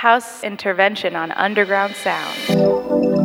House intervention on underground sound.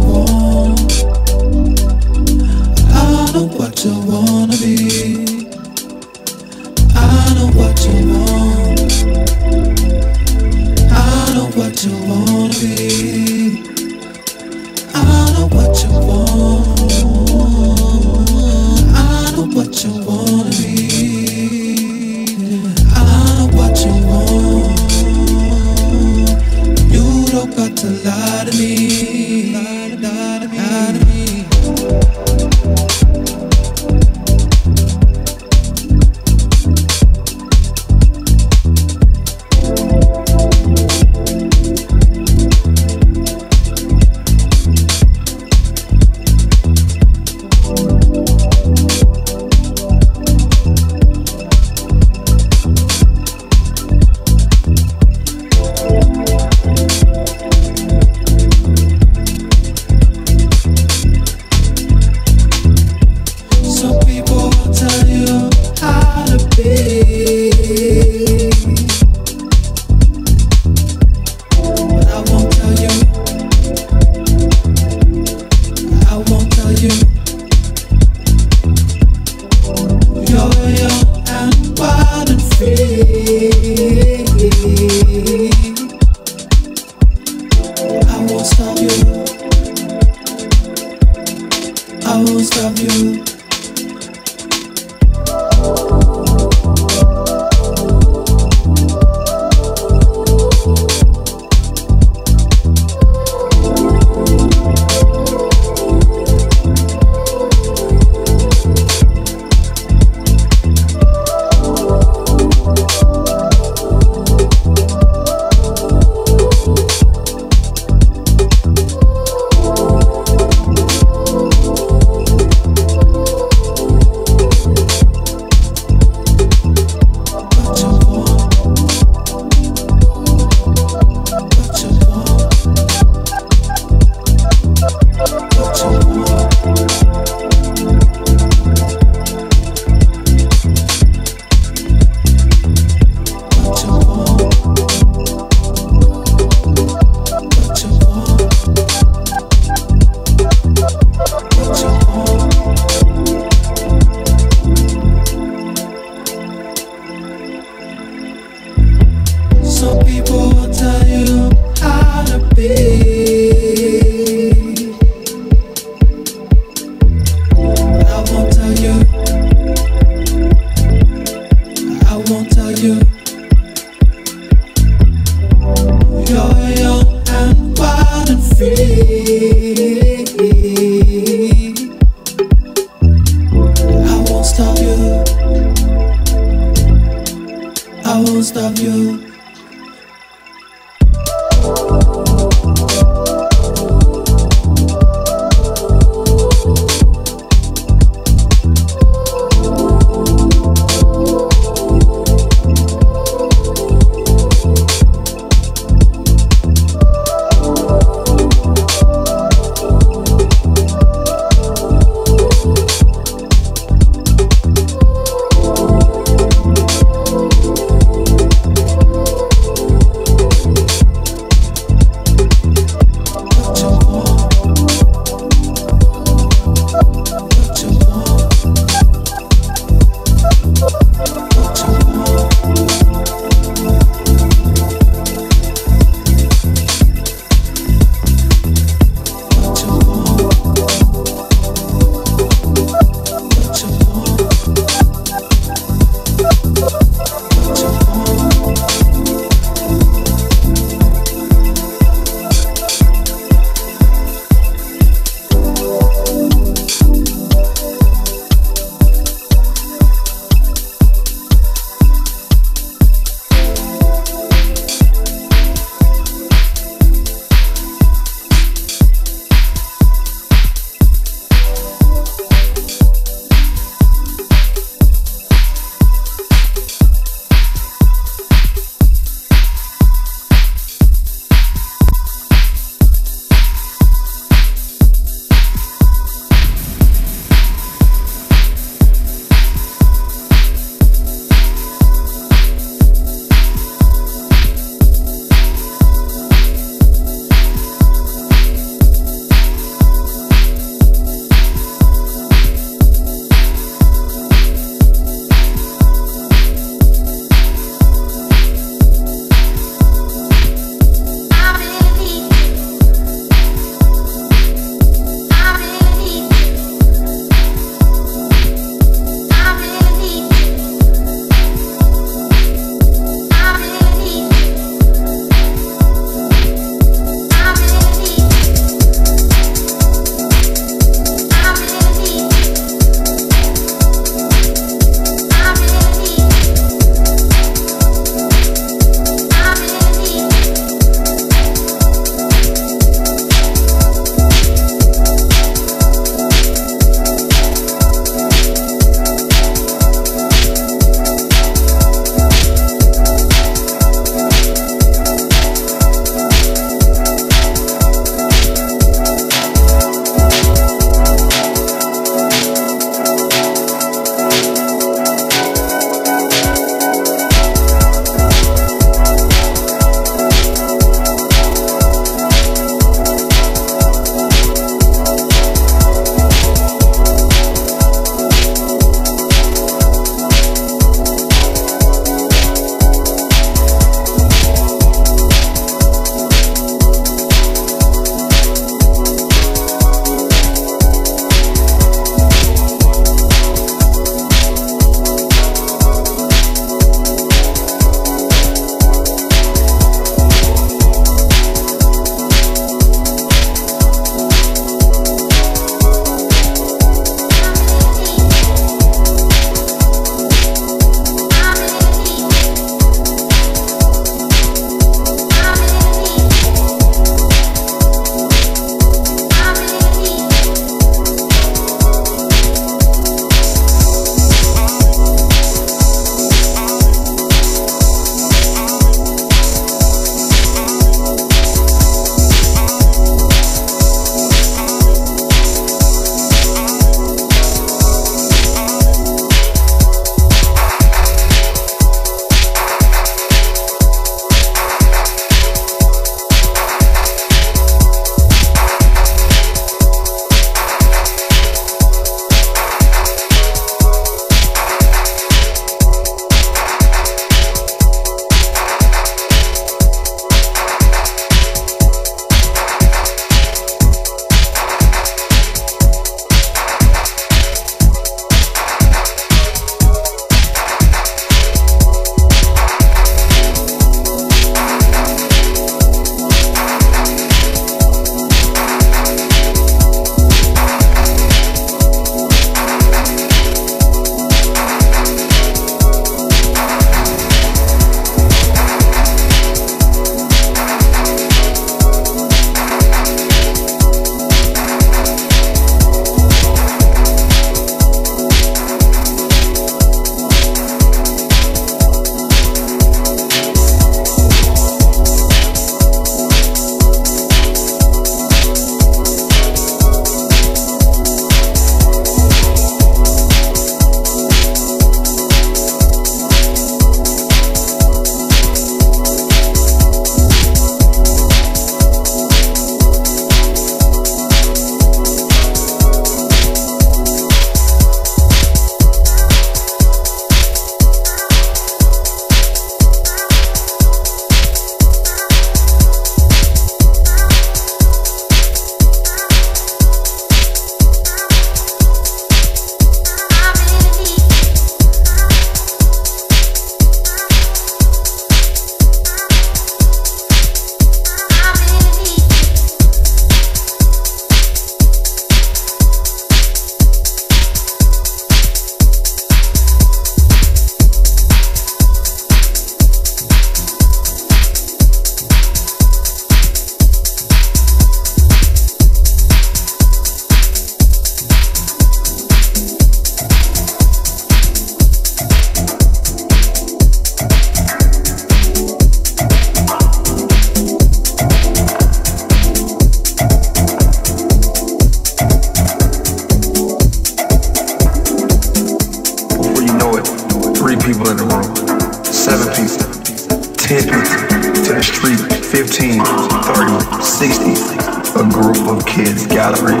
Group of kids gathering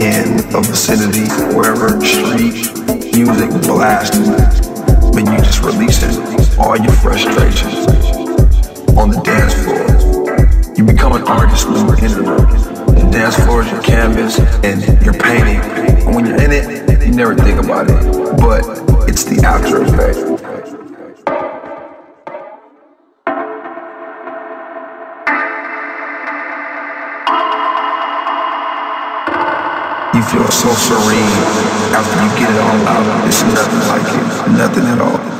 in a vicinity, wherever, street, music blasting. When you just releasing all your frustrations on the dance floor. You become an artist when you're in the, the dance floor is your canvas and you're painting. And when you're in it, you never think about it. But it's the after effect. Feel so serene after you get it all out. It's nothing like it, nothing at all.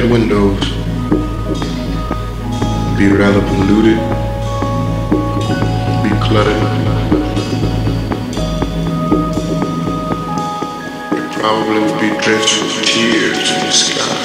Windows, be rather polluted, be cluttered. It probably would be drenched with tears in the sky.